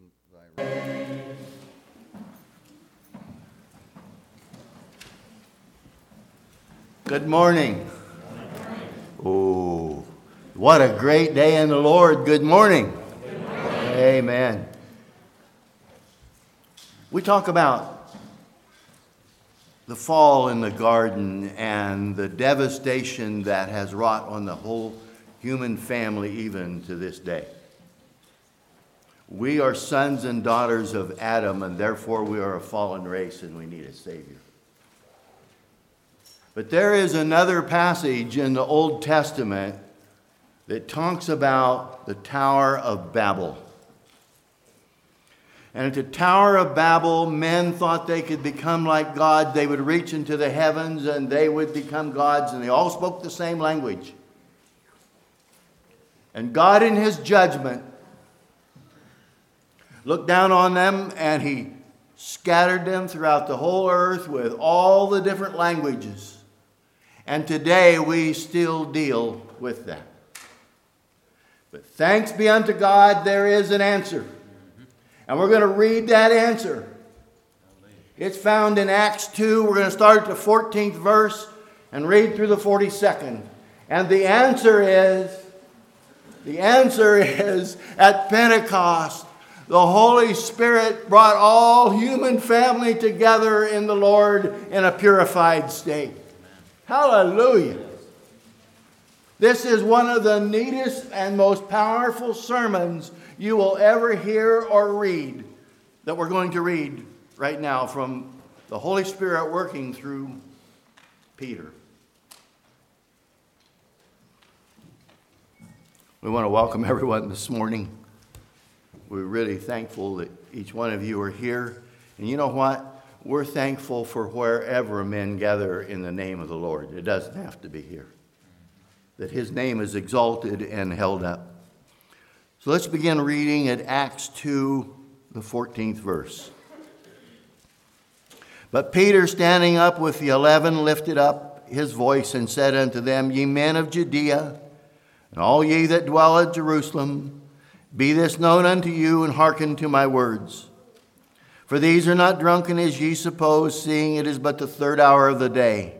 thy right. Good morning. Oh, what a great day in the Lord. Good morning. Good morning. Amen. We talk about the fall in the garden and the devastation that has wrought on the whole human family even to this day. We are sons and daughters of Adam, and therefore we are a fallen race and we need a Savior. But there is another passage in the Old Testament that talks about the Tower of Babel. And at the Tower of Babel, men thought they could become like God. They would reach into the heavens and they would become gods, and they all spoke the same language. And God, in His judgment, looked down on them and He scattered them throughout the whole earth with all the different languages. And today we still deal with that. But thanks be unto God, there is an answer. And we're going to read that answer. It's found in Acts 2. We're going to start at the 14th verse and read through the 42nd. And the answer is the answer is at Pentecost, the Holy Spirit brought all human family together in the Lord in a purified state. Hallelujah. This is one of the neatest and most powerful sermons you will ever hear or read that we're going to read right now from the Holy Spirit working through Peter. We want to welcome everyone this morning. We're really thankful that each one of you are here. And you know what? we're thankful for wherever men gather in the name of the Lord. It doesn't have to be here. That his name is exalted and held up. So let's begin reading at Acts 2, the 14th verse. But Peter, standing up with the eleven, lifted up his voice and said unto them, Ye men of Judea, and all ye that dwell at Jerusalem, be this known unto you, and hearken to my words. For these are not drunken as ye suppose, seeing it is but the third hour of the day.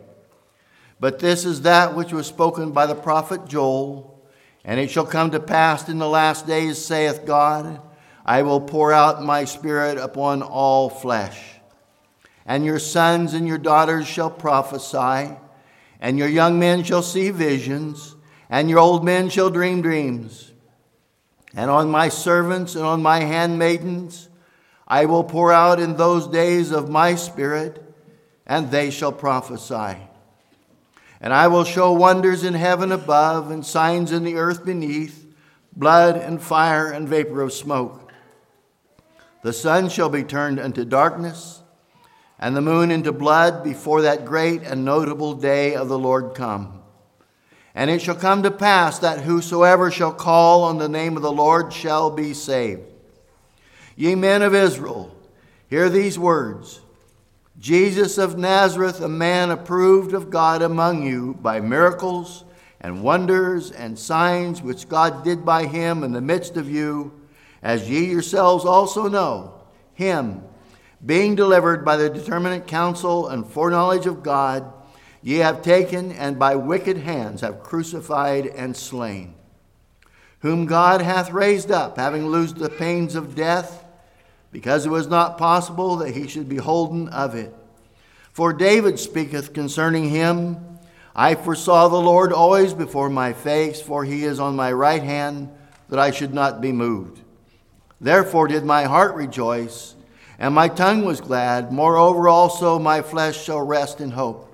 But this is that which was spoken by the prophet Joel. And it shall come to pass in the last days, saith God, I will pour out my spirit upon all flesh. And your sons and your daughters shall prophesy, and your young men shall see visions, and your old men shall dream dreams. And on my servants and on my handmaidens, I will pour out in those days of my spirit, and they shall prophesy. And I will show wonders in heaven above and signs in the earth beneath blood and fire and vapor of smoke. The sun shall be turned into darkness, and the moon into blood before that great and notable day of the Lord come. And it shall come to pass that whosoever shall call on the name of the Lord shall be saved. Ye men of Israel, hear these words Jesus of Nazareth, a man approved of God among you by miracles and wonders and signs which God did by him in the midst of you, as ye yourselves also know, him, being delivered by the determinate counsel and foreknowledge of God, ye have taken and by wicked hands have crucified and slain, whom God hath raised up, having loosed the pains of death because it was not possible that he should be holden of it. For David speaketh concerning him I foresaw the Lord always before my face, for he is on my right hand, that I should not be moved. Therefore did my heart rejoice, and my tongue was glad. Moreover, also my flesh shall rest in hope.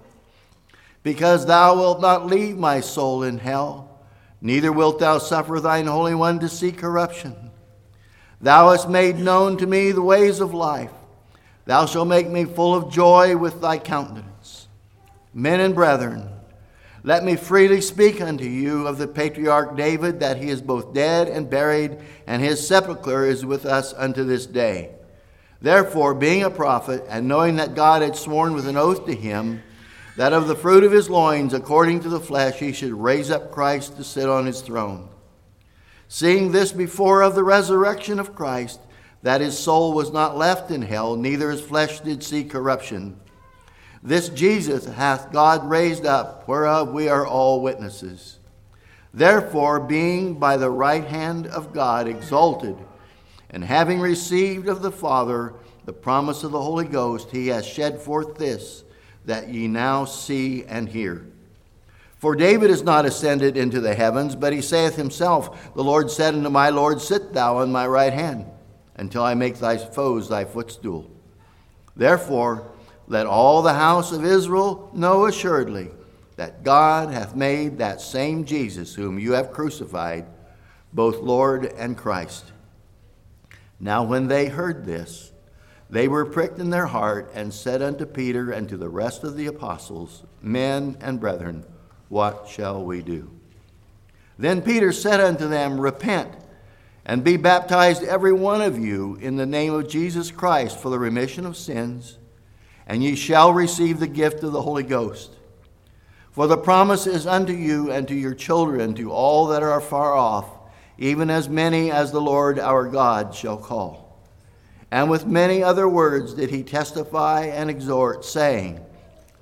Because thou wilt not leave my soul in hell, neither wilt thou suffer thine Holy One to see corruption. Thou hast made known to me the ways of life. Thou shalt make me full of joy with thy countenance. Men and brethren, let me freely speak unto you of the patriarch David, that he is both dead and buried, and his sepulchre is with us unto this day. Therefore, being a prophet, and knowing that God had sworn with an oath to him, that of the fruit of his loins, according to the flesh, he should raise up Christ to sit on his throne seeing this before of the resurrection of Christ, that his soul was not left in hell, neither his flesh did see corruption. This Jesus hath God raised up, whereof we are all witnesses. Therefore, being by the right hand of God exalted, and having received of the Father the promise of the Holy Ghost, he has shed forth this, that ye now see and hear. For David is not ascended into the heavens, but he saith himself, The Lord said unto my Lord, Sit thou on my right hand, until I make thy foes thy footstool. Therefore, let all the house of Israel know assuredly that God hath made that same Jesus whom you have crucified, both Lord and Christ. Now, when they heard this, they were pricked in their heart and said unto Peter and to the rest of the apostles, Men and brethren, what shall we do? Then Peter said unto them, Repent and be baptized, every one of you, in the name of Jesus Christ for the remission of sins, and ye shall receive the gift of the Holy Ghost. For the promise is unto you and to your children, to all that are far off, even as many as the Lord our God shall call. And with many other words did he testify and exhort, saying,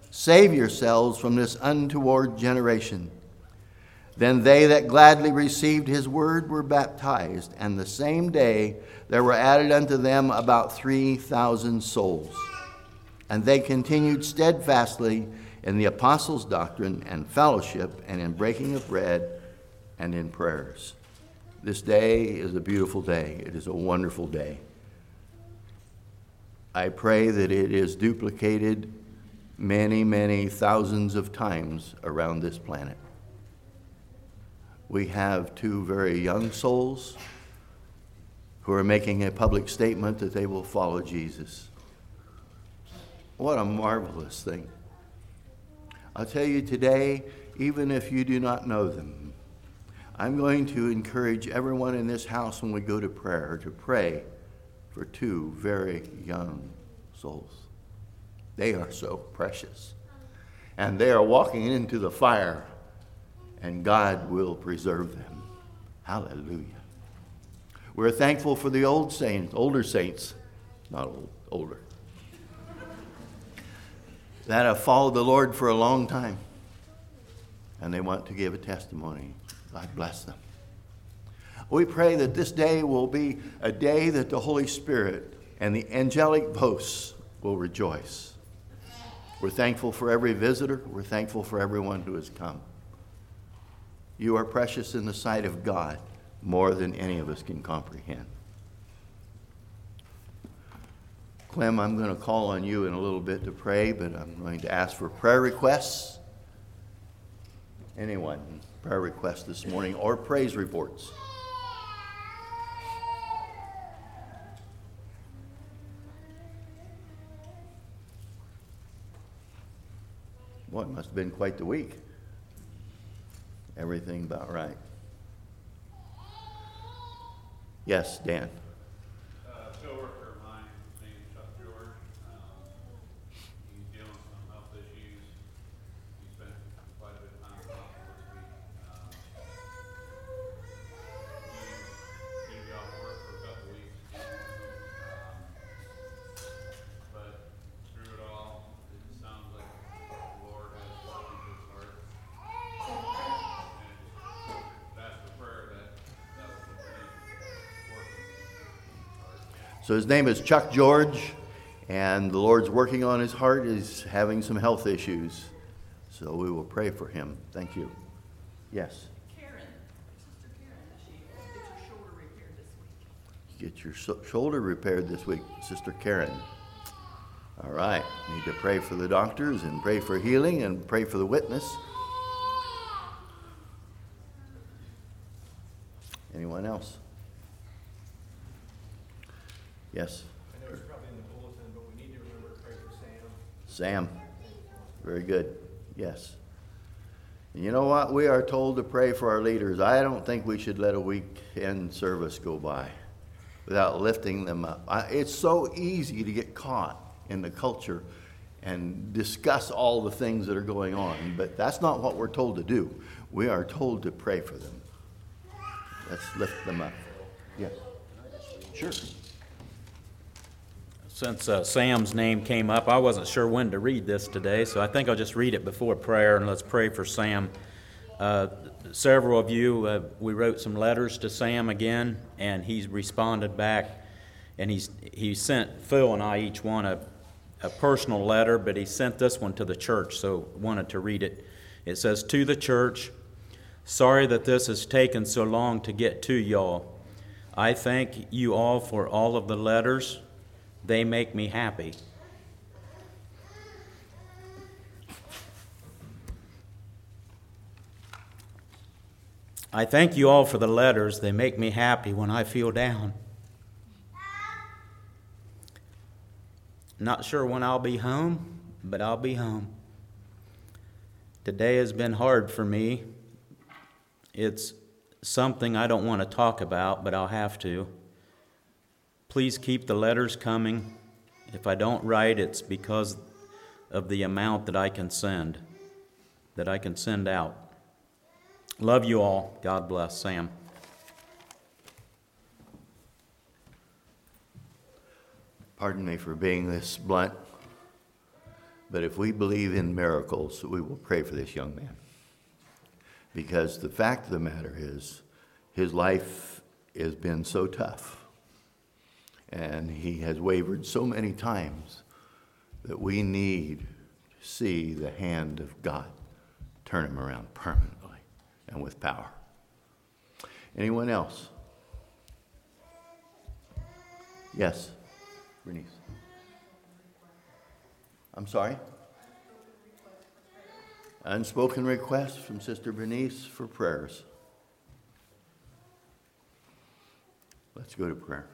Save yourselves from this untoward generation. Then they that gladly received his word were baptized, and the same day there were added unto them about 3,000 souls. And they continued steadfastly in the apostles' doctrine and fellowship, and in breaking of bread and in prayers. This day is a beautiful day. It is a wonderful day. I pray that it is duplicated many, many thousands of times around this planet. We have two very young souls who are making a public statement that they will follow Jesus. What a marvelous thing. I'll tell you today, even if you do not know them, I'm going to encourage everyone in this house when we go to prayer to pray for two very young souls. They are so precious. And they are walking into the fire, and God will preserve them. Hallelujah. We're thankful for the old saints, older saints, not old, older that have followed the Lord for a long time and they want to give a testimony. God bless them. We pray that this day will be a day that the Holy Spirit and the angelic hosts will rejoice. We're thankful for every visitor. We're thankful for everyone who has come. You are precious in the sight of God more than any of us can comprehend. Clem, I'm going to call on you in a little bit to pray, but I'm going to ask for prayer requests. Anyone, prayer requests this morning or praise reports? Boy, it must have been quite the week. Everything about right. Yes, Dan. So his name is Chuck George, and the Lord's working on his heart. He's having some health issues. So we will pray for him. Thank you. Yes. Karen, Sister Karen, she get your shoulder repaired this week. Get your so- shoulder repaired this week, Sister Karen. All right. Need to pray for the doctors and pray for healing and pray for the witness. Anyone else? Yes. I know it's probably in the bulletin, but we need to remember to pray for Sam. Sam. Very good. Yes. And you know what? We are told to pray for our leaders. I don't think we should let a weekend service go by without lifting them up. I, it's so easy to get caught in the culture and discuss all the things that are going on, but that's not what we're told to do. We are told to pray for them. Let's lift them up. Yes. Sure. Since uh, Sam's name came up, I wasn't sure when to read this today, so I think I'll just read it before prayer, and let's pray for Sam. Uh, Several of you, uh, we wrote some letters to Sam again, and he's responded back, and he's, he sent Phil and I each one a, a personal letter, but he sent this one to the church, so wanted to read it. It says, "To the church, sorry that this has taken so long to get to y'all. I thank you all for all of the letters. They make me happy. I thank you all for the letters. They make me happy when I feel down. Not sure when I'll be home, but I'll be home. Today has been hard for me. It's something I don't want to talk about, but I'll have to. Please keep the letters coming. If I don't write, it's because of the amount that I can send, that I can send out. Love you all. God bless. Sam. Pardon me for being this blunt, but if we believe in miracles, we will pray for this young man. Because the fact of the matter is, his life has been so tough, and he has wavered so many times that we need to see the hand of God turn him around permanently and with power. Anyone else? Yes, Bernice. I'm sorry? Unspoken request from Sister Bernice for prayers. Let's go to prayer.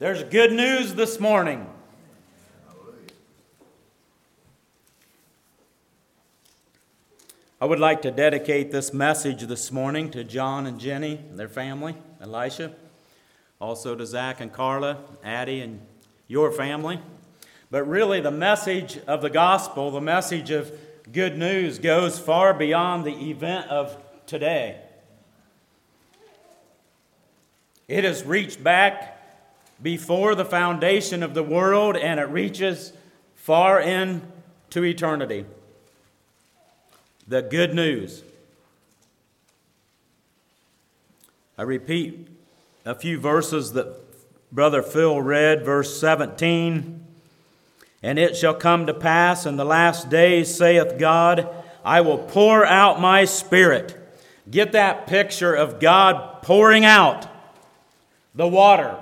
There's good news this morning. I would like to dedicate this message this morning to John and Jenny and their family, Elisha, also to Zach and Carla, Addie, and your family. But really, the message of the gospel, the message of good news, goes far beyond the event of today. It has reached back before the foundation of the world and it reaches far into eternity the good news. I repeat a few verses that Brother Phil read, verse 17. And it shall come to pass in the last days, saith God, I will pour out my spirit. Get that picture of God pouring out the water,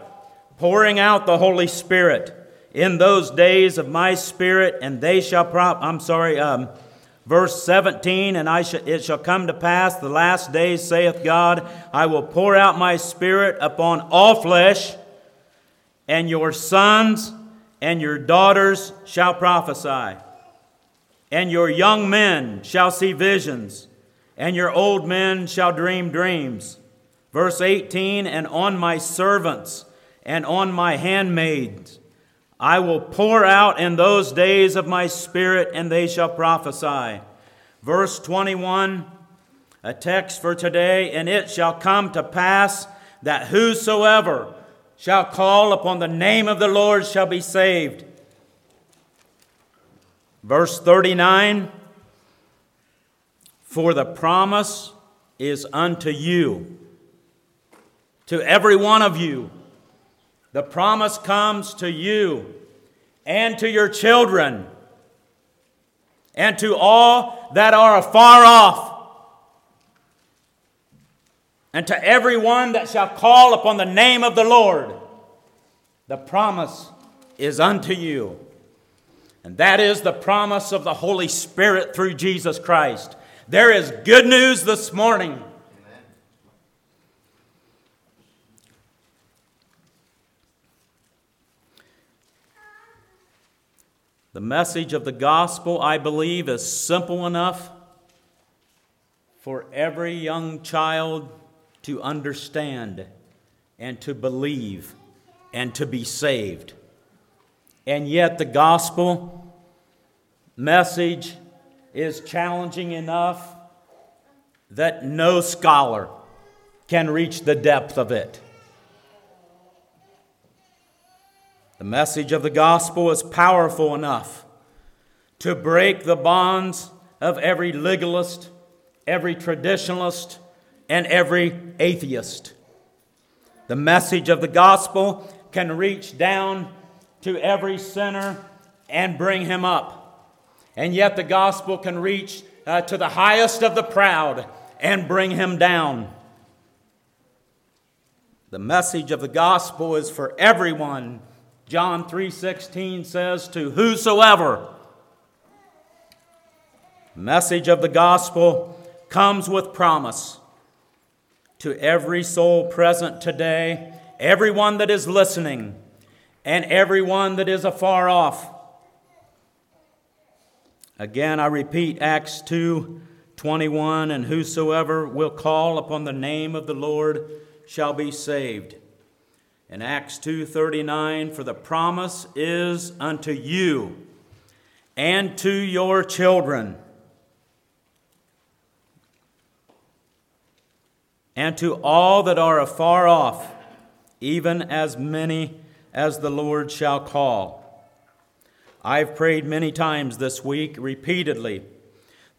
pouring out the Holy Spirit in those days of my spirit, and they shall prop. I'm sorry, um, Verse 17, and I sh- it shall come to pass the last days, saith God, I will pour out my spirit upon all flesh, and your sons and your daughters shall prophesy, and your young men shall see visions, and your old men shall dream dreams. Verse 18, and on my servants and on my handmaids I will pour out in those days of my spirit, and they shall prophesy. Verse 21, a text for today, and it shall come to pass that whosoever shall call upon the name of the Lord shall be saved. Verse 39, for the promise is unto you, to every one of you the promise comes to you and to your children and to all that are afar off, and to everyone that shall call upon the name of the Lord. The promise is unto you. And that is the promise of the Holy Spirit through Jesus Christ. There is good news this morning The message of the gospel, I believe, is simple enough for every young child to understand and to believe and to be saved. And yet, the gospel message is challenging enough that no scholar can reach the depth of it. The message of the gospel is powerful enough to break the bonds of every legalist, every traditionalist, and every atheist. The message of the gospel can reach down to every sinner and bring him up. And yet the gospel can reach uh, to the highest of the proud and bring him down. The message of the gospel is for everyone John 3:16 says to whosoever message of the gospel comes with promise to every soul present today, everyone that is listening, and everyone that is afar off. Again, I repeat Acts 2 21, and whosoever will call upon the name of the Lord shall be saved in Acts 2:39 for the promise is unto you and to your children and to all that are afar off even as many as the Lord shall call. I've prayed many times this week repeatedly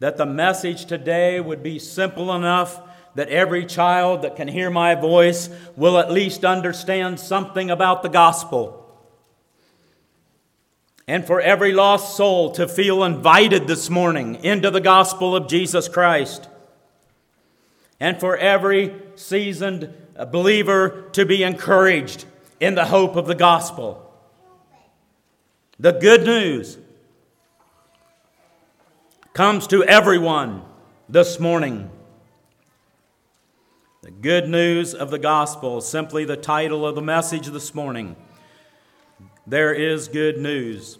that the message today would be simple enough that every child that can hear my voice will at least understand something about the gospel. And for every lost soul to feel invited this morning into the gospel of Jesus Christ. And for every seasoned believer to be encouraged in the hope of the gospel. The good news comes to everyone this morning. The good news of the gospel, simply the title of the message this morning. there is good news.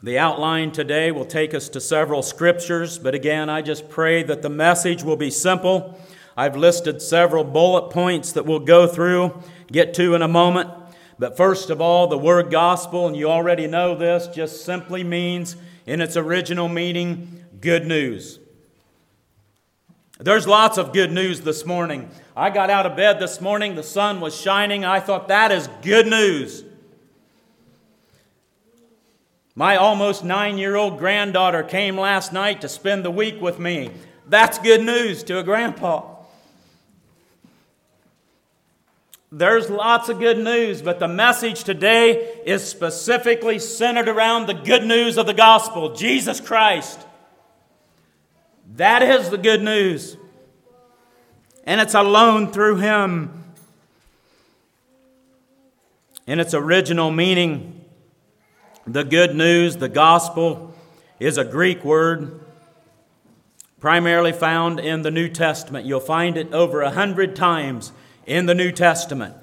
The outline today will take us to several scriptures, but again, I just pray that the message will be simple. I've listed several bullet points that we'll go through, get to in a moment. But first of all, the word gospel, and you already know this, just simply means, in its original meaning, good news. There's lots of good news this morning. I got out of bed this morning, the sun was shining. I thought, that is good news. My almost nine year old granddaughter came last night to spend the week with me. That's good news to a grandpa. There's lots of good news, but the message today is specifically centered around the good news of the gospel Jesus Christ. That is the good news. And it's alone through Him. In its original meaning, the good news, the gospel, is a Greek word primarily found in the New Testament. You'll find it over a hundred times in the New Testament.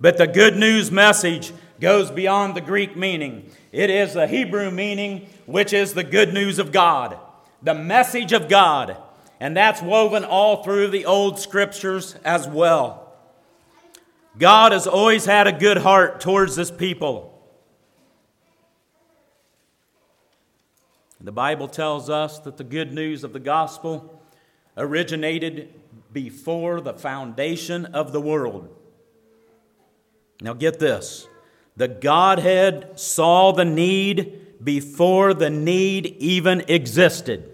But the good news message goes beyond the Greek meaning. It is the Hebrew meaning, which is the good news of God, the message of God. And that's woven all through the old scriptures as well. God has always had a good heart towards this people. The Bible tells us that the good news of the gospel originated before the foundation of the world. Now, get this the Godhead saw the need before the need even existed.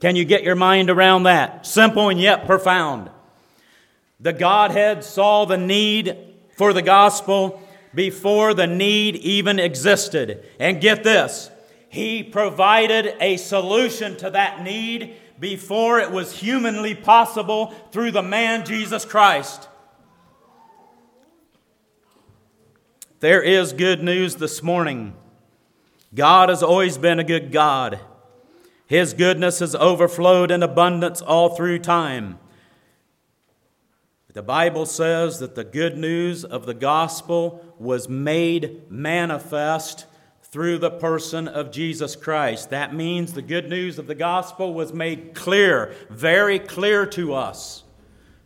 Can you get your mind around that? Simple and yet profound. The Godhead saw the need for the gospel before the need even existed. And get this he provided a solution to that need before it was humanly possible through the man Jesus Christ. There is good news this morning. God has always been a good God. His goodness has overflowed in abundance all through time. The Bible says that the good news of the gospel was made manifest through the person of Jesus Christ. That means the good news of the gospel was made clear, very clear to us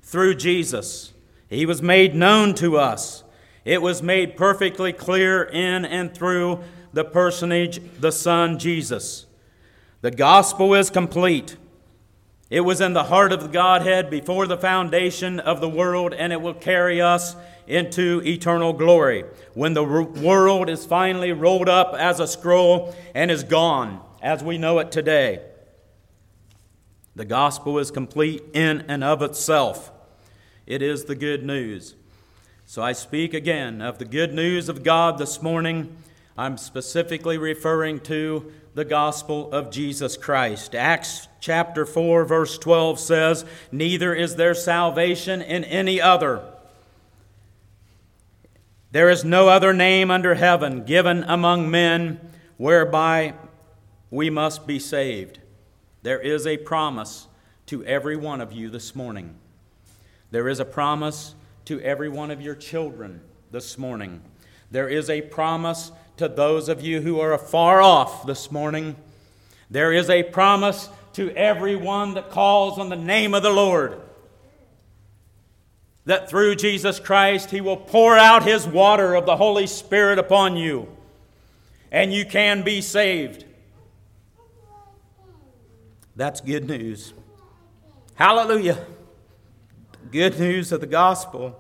through Jesus. He was made known to us. It was made perfectly clear in and through the personage, the Son, Jesus. The gospel is complete. It was in the heart of the Godhead before the foundation of the world, and it will carry us into eternal glory when the world is finally rolled up as a scroll and is gone as we know it today. The gospel is complete in and of itself. It is the good news. So I speak again of the good news of God this morning. I'm specifically referring to the gospel of Jesus Christ. Acts chapter 4, verse 12 says, Neither is there salvation in any other. There is no other name under heaven given among men whereby we must be saved. There is a promise to every one of you this morning. There is a promise to every one of your children this morning. There is a promise to those of you who are afar off this morning. There is a promise to everyone that calls on the name of the Lord that through Jesus Christ He will pour out His water of the Holy Spirit upon you, and you can be saved. That's good news. Hallelujah. Good news of the gospel.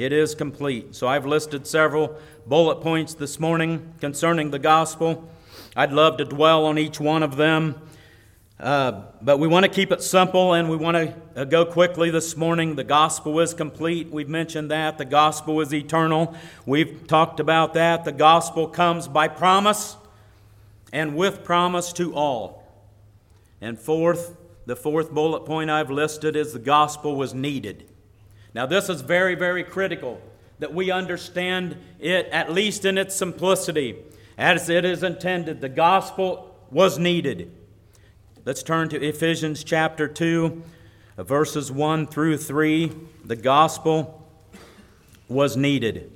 It is complete. So I've listed several bullet points this morning concerning the gospel. I'd love to dwell on each one of them. Uh, but we want to keep it simple and we want to uh, go quickly this morning. The gospel is complete. We've mentioned that. The gospel is eternal. We've talked about that. The gospel comes by promise and with promise to all. And fourth, the fourth bullet point I've listed is the gospel was needed. Now, this is very, very critical that we understand it, at least in its simplicity, as it is intended. The gospel was needed. Let's turn to Ephesians chapter 2, verses 1 through 3, the gospel was needed.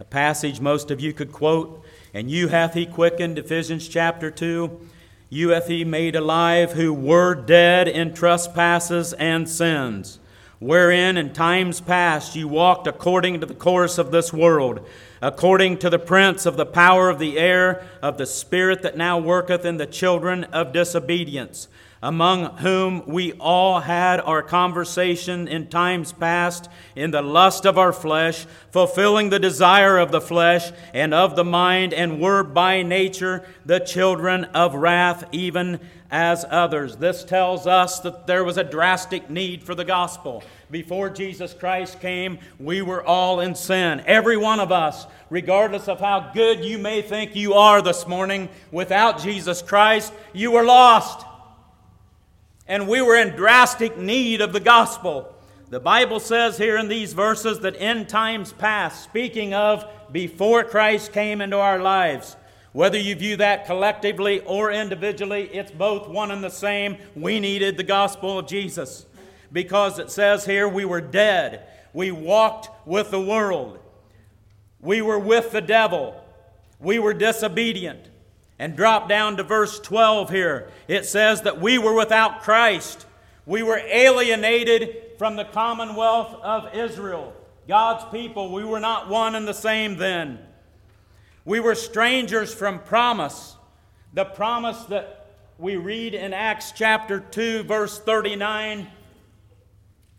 A passage most of you could quote, and you hath he quickened, Ephesians chapter 2. You hath he made alive who were dead in trespasses and sins, wherein in times past you walked according to the course of this world, according to the prince of the power of the air, of the spirit that now worketh in the children of disobedience among whom we all had our conversation in times past in the lust of our flesh, fulfilling the desire of the flesh and of the mind, and were by nature the children of wrath, even as others. This tells us that there was a drastic need for the gospel. Before Jesus Christ came, we were all in sin. Every one of us, regardless of how good you may think you are this morning, without Jesus Christ, you were lost and we were in drastic need of the gospel. The Bible says here in these verses that in times past, speaking of before Christ came into our lives, whether you view that collectively or individually, it's both one and the same. We needed the gospel of Jesus because it says here we were dead. We walked with the world. We were with the devil. We were disobedient. And drop down to verse 12 here. It says that we were without Christ. We were alienated from the commonwealth of Israel. God's people, we were not one and the same then. We were strangers from promise. The promise that we read in Acts chapter 2, verse 39,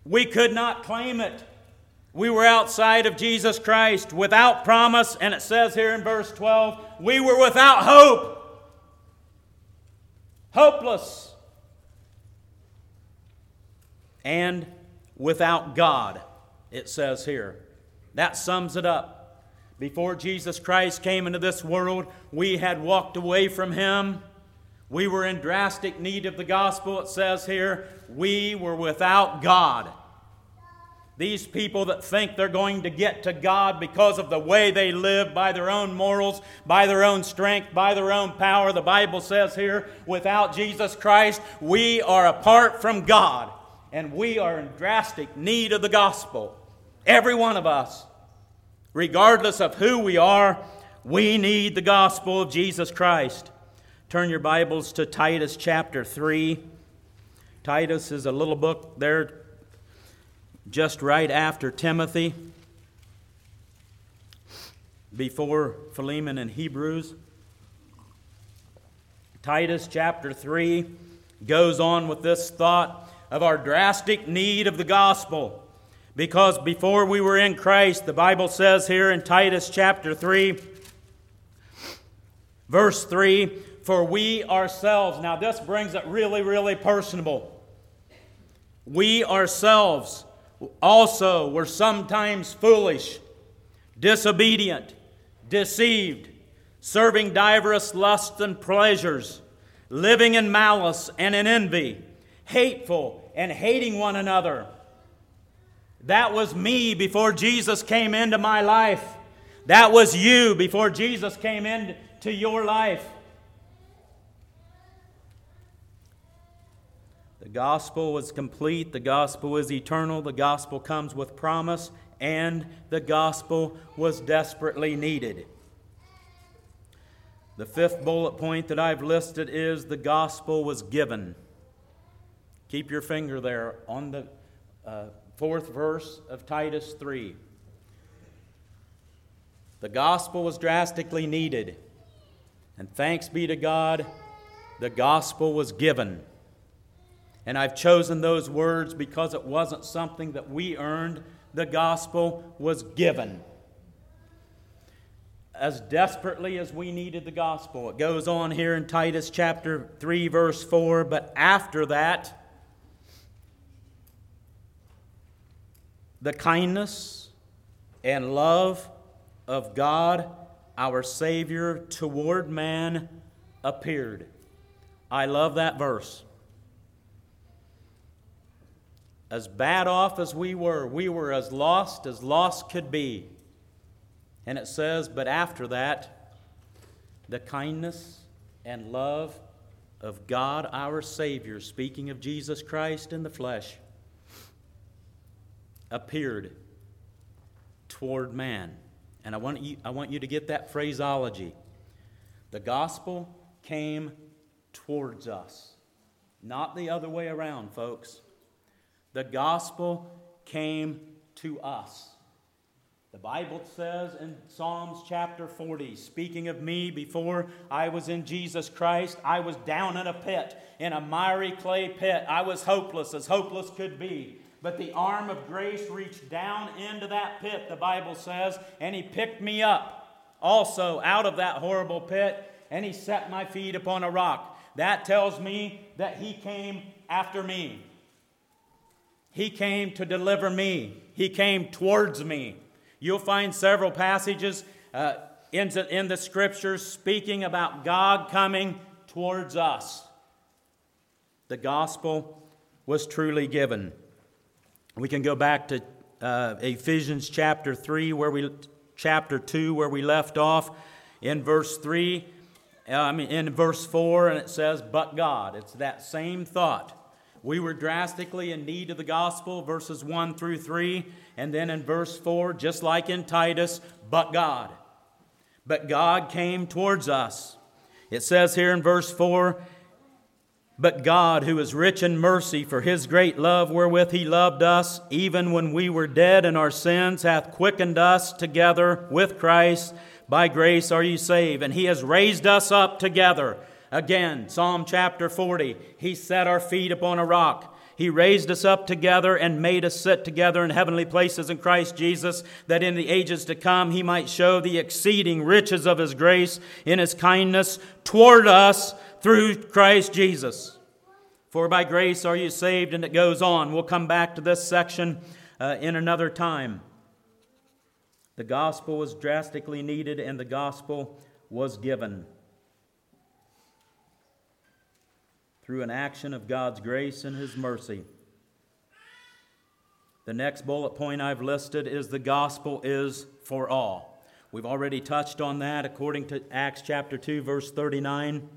we could not claim it. We were outside of Jesus Christ without promise, and it says here in verse 12, we were without hope, hopeless, and without God, it says here. That sums it up. Before Jesus Christ came into this world, we had walked away from Him. We were in drastic need of the gospel, it says here. We were without God. These people that think they're going to get to God because of the way they live, by their own morals, by their own strength, by their own power, the Bible says here, without Jesus Christ, we are apart from God and we are in drastic need of the gospel. Every one of us, regardless of who we are, we need the gospel of Jesus Christ. Turn your Bibles to Titus chapter 3. Titus is a little book there just right after Timothy, before Philemon and Hebrews. Titus chapter 3 goes on with this thought of our drastic need of the gospel. Because before we were in Christ, the Bible says here in Titus chapter 3, verse 3, for we ourselves, now this brings it really, really personable. We ourselves also were sometimes foolish, disobedient, deceived, serving diverse lusts and pleasures, living in malice and in envy, hateful and hating one another. That was me before Jesus came into my life. That was you before Jesus came into your life. The gospel was complete, the gospel is eternal, the gospel comes with promise, and the gospel was desperately needed. The fifth bullet point that I've listed is the gospel was given. Keep your finger there on the uh, fourth verse of Titus 3. The gospel was drastically needed, and thanks be to God, the gospel was given. And I've chosen those words because it wasn't something that we earned, the gospel was given. As desperately as we needed the gospel. It goes on here in Titus chapter 3, verse 4. But after that, the kindness and love of God, our Savior, toward man appeared. I love that verse as bad off as we were, we were as lost as lost could be. And it says, but after that, the kindness and love of God our Savior, speaking of Jesus Christ in the flesh, appeared toward man. And I want you, I want you to get that phraseology. The gospel came towards us, not the other way around, folks. The gospel came to us. The Bible says in Psalms chapter 40, speaking of me before I was in Jesus Christ, I was down in a pit, in a miry clay pit. I was hopeless, as hopeless could be. But the arm of grace reached down into that pit, the Bible says, and He picked me up also out of that horrible pit, and He set my feet upon a rock. That tells me that He came after me. He came to deliver me, He came towards me. You'll find several passages uh, in, the, in the scriptures speaking about God coming towards us. The gospel was truly given. We can go back to uh, Ephesians chapter 3, where we, chapter 2, where we left off in verse 3. Uh, I mean, in verse 4, and it says, But God. It's that same thought. We were drastically in need of the gospel, verses 1 through 3. And then in verse 4, just like in Titus, but God. But God came towards us. It says here in verse 4 But God, who is rich in mercy for his great love wherewith he loved us, even when we were dead in our sins, hath quickened us together with Christ. By grace are ye saved. And he has raised us up together. Again, Psalm chapter 40 He set our feet upon a rock. He raised us up together and made us sit together in heavenly places in Christ Jesus, that in the ages to come he might show the exceeding riches of his grace in his kindness toward us through Christ Jesus. For by grace are you saved, and it goes on. We'll come back to this section uh, in another time. The gospel was drastically needed, and the gospel was given. through an action of God's grace and His mercy. The next bullet point I've listed is the gospel is for all. We've already touched on that according to Acts chapter 2 verse 39.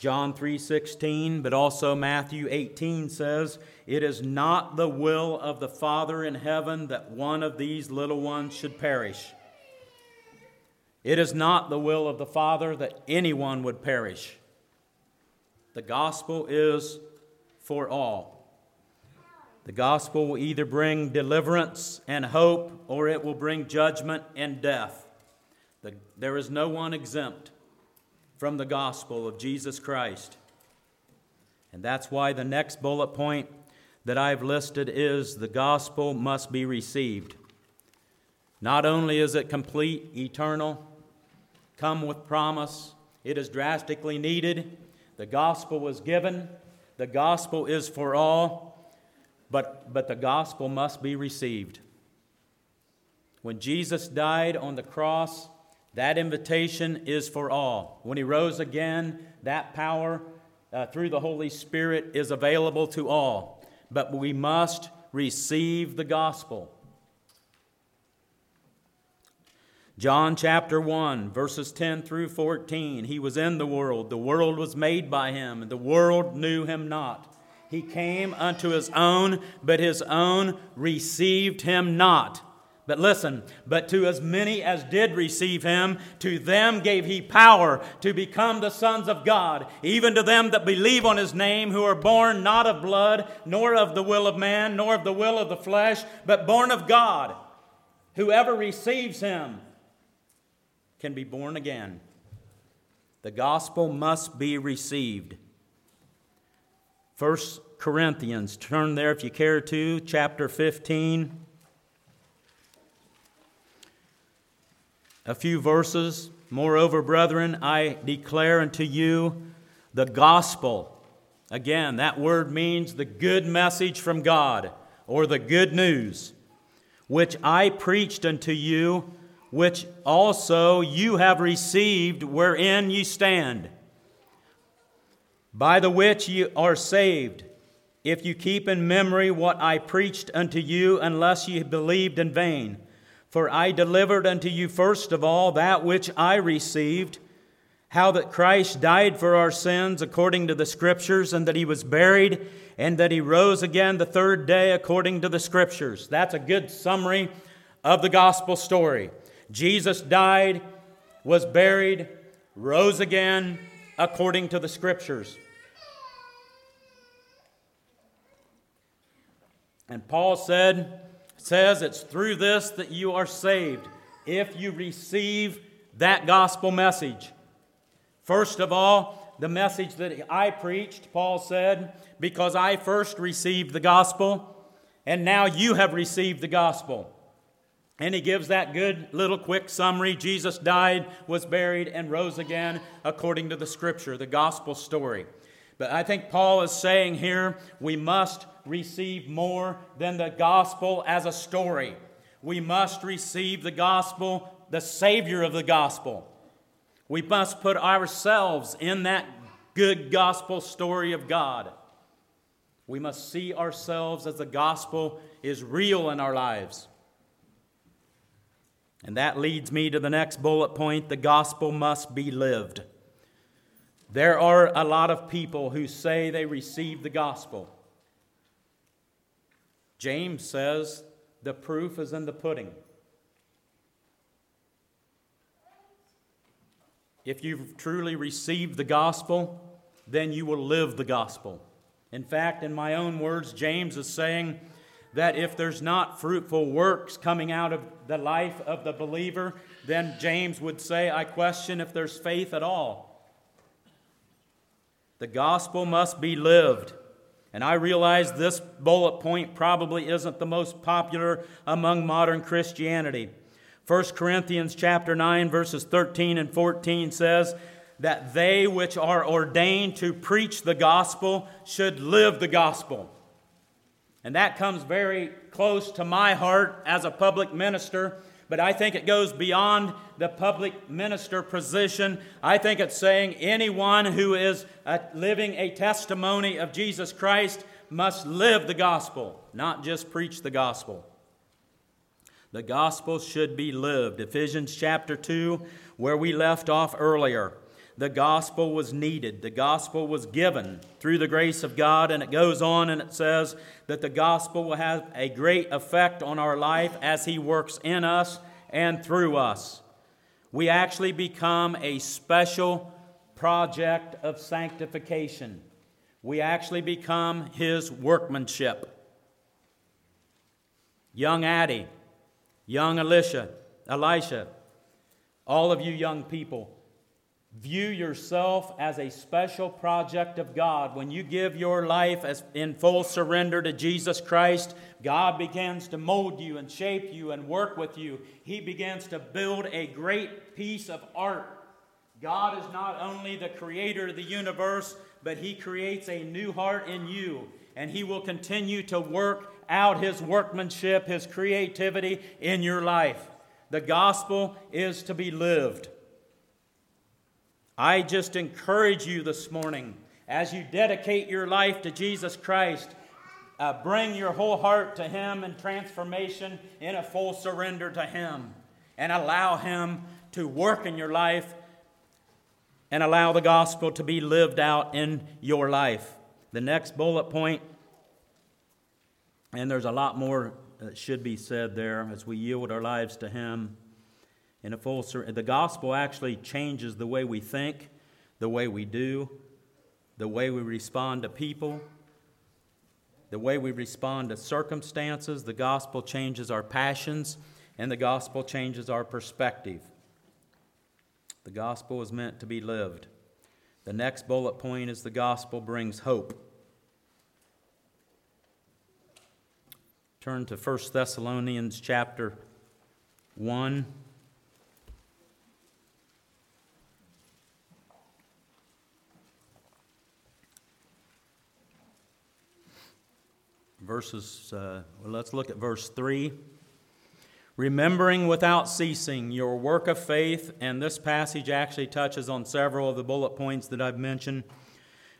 John 3:16, but also Matthew 18 says, "It is not the will of the Father in heaven that one of these little ones should perish." It is not the will of the Father that anyone would perish. The gospel is for all. The gospel will either bring deliverance and hope or it will bring judgment and death. The, there is no one exempt from the gospel of Jesus Christ. And that's why the next bullet point that I've listed is the gospel must be received. Not only is it complete, eternal, come with promise, it is drastically needed, the gospel was given, the gospel is for all, but, but the gospel must be received. When Jesus died on the cross, that invitation is for all. When he rose again, that power uh, through the Holy Spirit is available to all. But we must receive the gospel. John chapter 1, verses 10 through 14. He was in the world, the world was made by him, and the world knew him not. He came unto his own, but his own received him not. But listen, but to as many as did receive him, to them gave he power to become the sons of God, even to them that believe on his name, who are born not of blood, nor of the will of man, nor of the will of the flesh, but born of God. Whoever receives him can be born again. The gospel must be received. First Corinthians, turn there if you care to, chapter 15. A few verses. Moreover, brethren, I declare unto you the gospel. Again, that word means the good message from God or the good news, which I preached unto you which also you have received, wherein ye stand, by the which ye are saved, if you keep in memory what I preached unto you, unless ye believed in vain. For I delivered unto you first of all that which I received how that Christ died for our sins according to the Scriptures, and that he was buried, and that he rose again the third day according to the Scriptures. That's a good summary of the gospel story. Jesus died, was buried, rose again according to the Scriptures. And Paul said, says it's through this that you are saved if you receive that gospel message. First of all, the message that I preached, Paul said, because I first received the gospel, and now you have received the gospel. And he gives that good little quick summary Jesus died, was buried, and rose again according to the scripture, the gospel story. But I think Paul is saying here we must receive more than the gospel as a story. We must receive the gospel, the Savior of the gospel. We must put ourselves in that good gospel story of God. We must see ourselves as the gospel is real in our lives. And that leads me to the next bullet point the gospel must be lived. There are a lot of people who say they receive the gospel. James says the proof is in the pudding. If you've truly received the gospel, then you will live the gospel. In fact, in my own words, James is saying that if there's not fruitful works coming out of the life of the believer, then James would say, I question if there's faith at all. The gospel must be lived. And I realize this bullet point probably isn't the most popular among modern Christianity. 1 Corinthians chapter 9 verses 13 and 14 says that they which are ordained to preach the gospel should live the gospel. And that comes very close to my heart as a public minister but I think it goes beyond the public minister position. I think it's saying anyone who is a, living a testimony of Jesus Christ must live the gospel, not just preach the gospel. The gospel should be lived. Ephesians chapter 2, where we left off earlier. The gospel was needed. The gospel was given through the grace of God. And it goes on and it says that the gospel will have a great effect on our life as He works in us and through us. We actually become a special project of sanctification. We actually become His workmanship. Young Addie, young Alicia, Elisha, all of you young people, View yourself as a special project of God. When you give your life as in full surrender to Jesus Christ, God begins to mold you and shape you and work with you. He begins to build a great piece of art. God is not only the creator of the universe, but He creates a new heart in you. And He will continue to work out His workmanship, His creativity in your life. The gospel is to be lived. I just encourage you this morning as you dedicate your life to Jesus Christ, uh, bring your whole heart to Him in transformation in a full surrender to Him and allow Him to work in your life and allow the gospel to be lived out in your life. The next bullet point, and there's a lot more that should be said there as we yield our lives to Him in a full surrender. The gospel actually changes the way we think, the way we do, the way we respond to people, the way we respond to circumstances. The gospel changes our passions, and the gospel changes our perspective. The gospel is meant to be lived. The next bullet point is the gospel brings hope. Turn to 1 Thessalonians chapter 1. Verses, uh, well, let's look at verse 3. Remembering without ceasing your work of faith, and this passage actually touches on several of the bullet points that I've mentioned.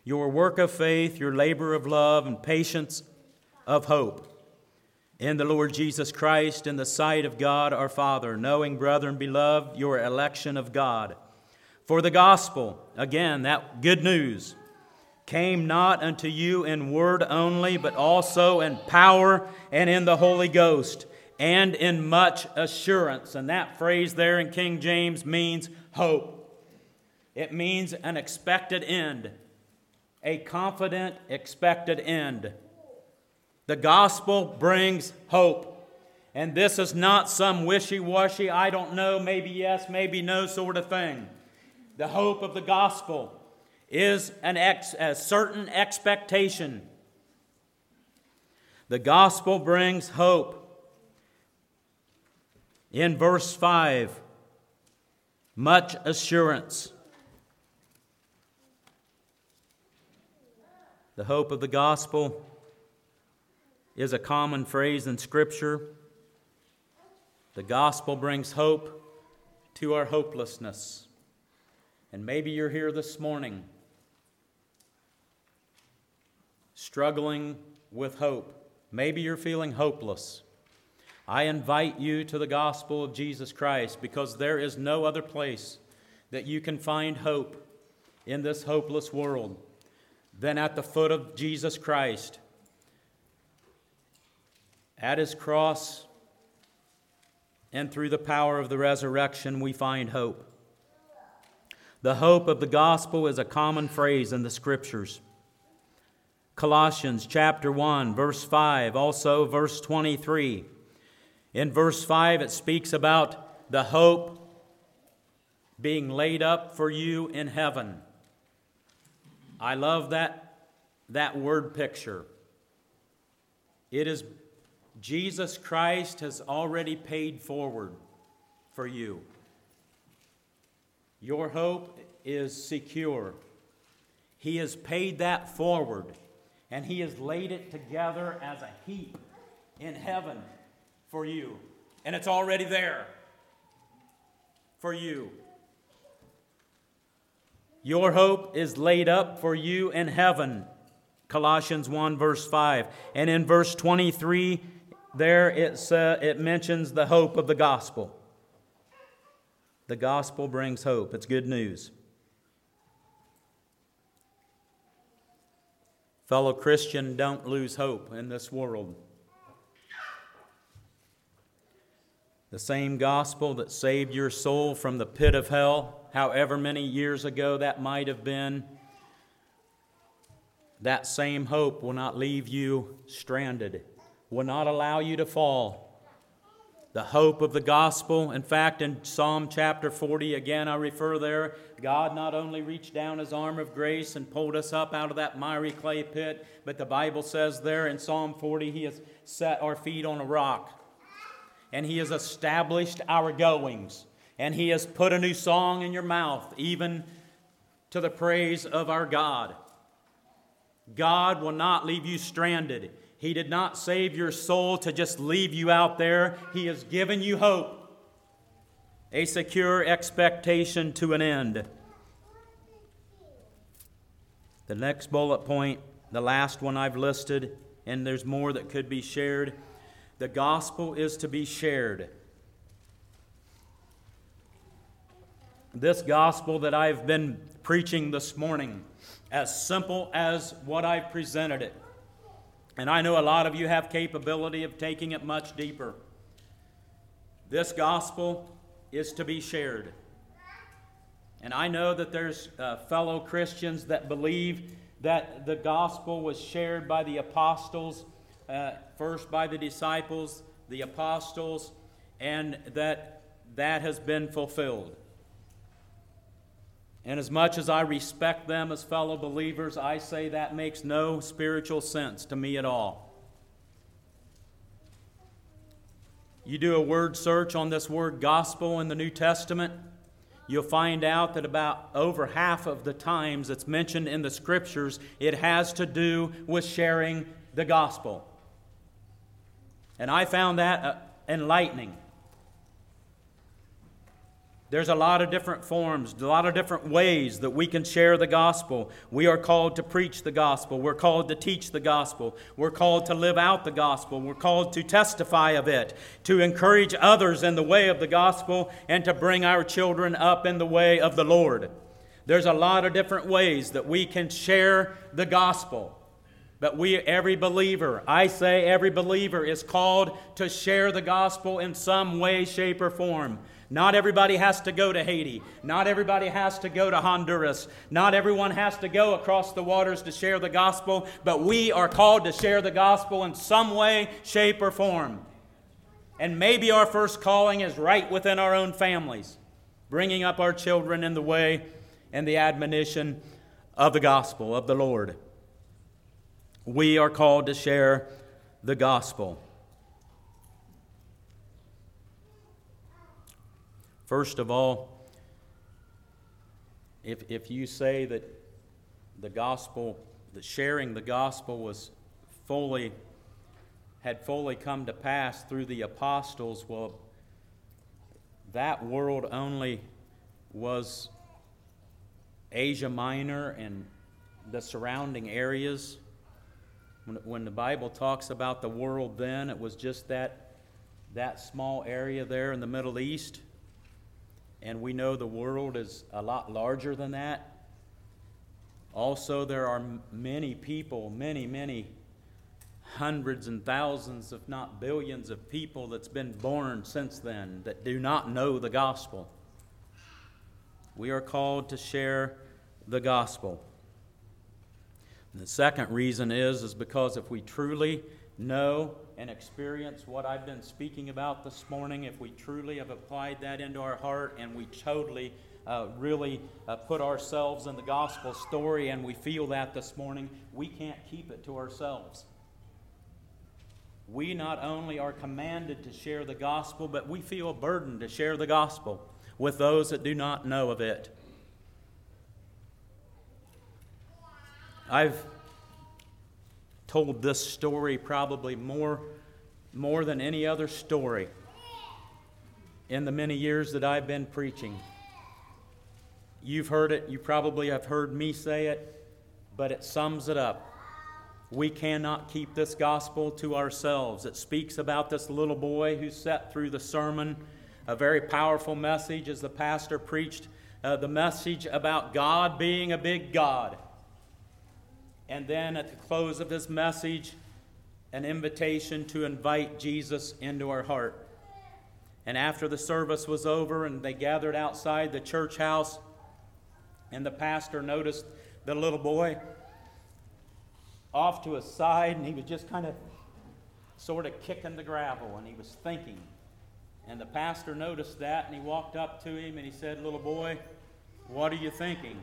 Your work of faith, your labor of love, and patience of hope in the Lord Jesus Christ, in the sight of God our Father, knowing, brethren beloved, your election of God. For the gospel, again, that good news, came not unto you in word only, but also in power and in the Holy Ghost, and in much assurance. And that phrase there in King James means hope. It means an expected end, a confident, expected end. The gospel brings hope. And this is not some wishy washy, I don't know, maybe yes, maybe no sort of thing. The hope of the gospel is an ex, a certain expectation. The gospel brings hope. In verse 5, much assurance. The hope of the gospel is a common phrase in Scripture. The gospel brings hope to our hopelessness. And maybe you're here this morning struggling with hope. Maybe you're feeling hopeless. I invite you to the gospel of Jesus Christ because there is no other place that you can find hope in this hopeless world than at the foot of Jesus Christ. At his cross and through the power of the resurrection, we find hope. The hope of the gospel is a common phrase in the scriptures. Colossians chapter 1, verse 5, also verse 23. In verse 5, it speaks about the hope being laid up for you in heaven. I love that, that word picture. It is Jesus Christ has already paid forward for you. Your hope is secure. He has paid that forward, and He has laid it together as a heap in heaven for you. And it's already there for you. Your hope is laid up for you in heaven. Colossians 1, verse 5. And in verse 23, there it's, uh, it mentions the hope of the gospel. The gospel brings hope, it's good news. Fellow Christian, don't lose hope in this world. The same gospel that saved your soul from the pit of hell however many years ago that might have been, that same hope will not leave you stranded, will not allow you to fall. The hope of the gospel, in fact, in Psalm chapter 40, again, I refer there, God not only reached down his arm of grace and pulled us up out of that miry clay pit, but the Bible says there in Psalm 40, he has set our feet on a rock and he has established our goings and He has put a new song in your mouth, even to the praise of our God. God will not leave you stranded. He did not save your soul to just leave you out there. He has given you hope, a secure expectation to an end. The next bullet point, the last one I've listed, and there's more that could be shared. The gospel is to be shared. this gospel that I've been preaching this morning, as simple as what I've presented it. And I know a lot of you have capability of taking it much deeper. This gospel is to be shared. And I know that there's uh, fellow Christians that believe that the gospel was shared by the apostles, uh, first by the disciples, the apostles, and that that has been fulfilled. And as much as I respect them as fellow believers, I say that makes no spiritual sense to me at all. You do a word search on this word gospel in the New Testament, you'll find out that about over half of the times it's mentioned in the scriptures, it has to do with sharing the gospel. And I found that uh, enlightening. There's a lot of different forms, a lot of different ways that we can share the gospel. We are called to preach the gospel. We're called to teach the gospel. We're called to live out the gospel. We're called to testify of it, to encourage others in the way of the gospel, and to bring our children up in the way of the Lord. There's a lot of different ways that we can share the gospel. But we, every believer, I say every believer, is called to share the gospel in some way, shape, or form. Not everybody has to go to Haiti. Not everybody has to go to Honduras. Not everyone has to go across the waters to share the gospel, but we are called to share the gospel in some way, shape, or form. And maybe our first calling is right within our own families, bringing up our children in the way and the admonition of the gospel of the Lord. We are called to share the gospel. First of all, if, if you say that the gospel, that sharing the gospel was fully, had fully come to pass through the apostles, well, that world only was Asia Minor and the surrounding areas. When, when the Bible talks about the world then, it was just that, that small area there in the Middle East and we know the world is a lot larger than that. Also, there are many people, many, many hundreds and thousands, if not billions, of people that's been born since then that do not know the gospel. We are called to share the gospel. And the second reason is is because if we truly know and experience what I've been speaking about this morning, if we truly have applied that into our heart and we totally uh, really uh, put ourselves in the gospel story and we feel that this morning, we can't keep it to ourselves. We not only are commanded to share the gospel, but we feel a burden to share the gospel with those that do not know of it. I've told this story probably more, more than any other story in the many years that I've been preaching. You've heard it, you probably have heard me say it, but it sums it up. We cannot keep this gospel to ourselves. It speaks about this little boy who sat through the sermon, a very powerful message as the pastor preached uh, the message about God being a big God. And then at the close of his message, an invitation to invite Jesus into our heart. And after the service was over and they gathered outside the church house, and the pastor noticed the little boy off to his side, and he was just kind of sort of kicking the gravel, and he was thinking. And the pastor noticed that, and he walked up to him and he said, Little boy, what are you thinking?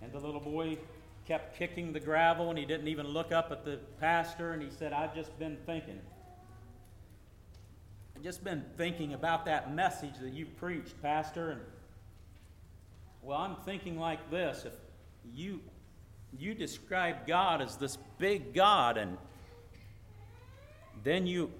And the little boy kept kicking the gravel and he didn't even look up at the pastor and he said, I've just been thinking. I've just been thinking about that message that you preached, Pastor. And well, I'm thinking like this. If you you describe God as this big God and then you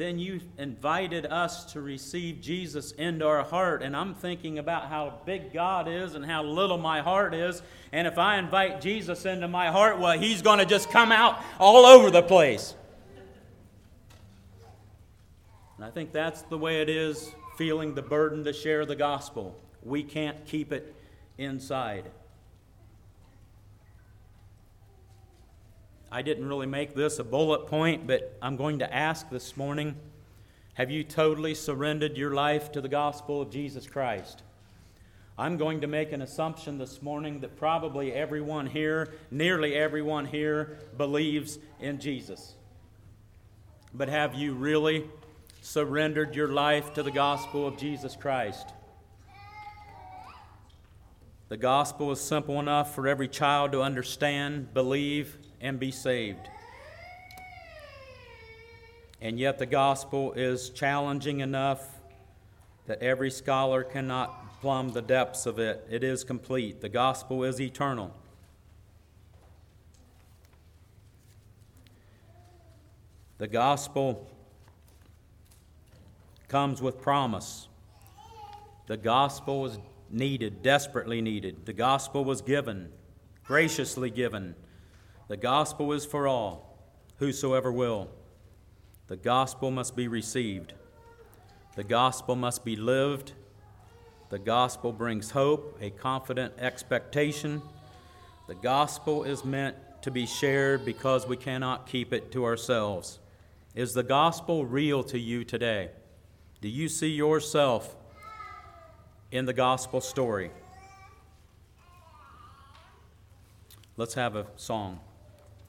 then you invited us to receive Jesus into our heart. And I'm thinking about how big God is and how little my heart is. And if I invite Jesus into my heart, well, he's going to just come out all over the place. And I think that's the way it is feeling the burden to share the gospel. We can't keep it inside. I didn't really make this a bullet point, but I'm going to ask this morning have you totally surrendered your life to the gospel of Jesus Christ? I'm going to make an assumption this morning that probably everyone here, nearly everyone here, believes in Jesus. But have you really surrendered your life to the gospel of Jesus Christ? The gospel is simple enough for every child to understand, believe, and be saved. And yet, the gospel is challenging enough that every scholar cannot plumb the depths of it. It is complete. The gospel is eternal. The gospel comes with promise. The gospel was needed, desperately needed. The gospel was given, graciously given. The gospel is for all, whosoever will. The gospel must be received. The gospel must be lived. The gospel brings hope, a confident expectation. The gospel is meant to be shared because we cannot keep it to ourselves. Is the gospel real to you today? Do you see yourself in the gospel story? Let's have a song.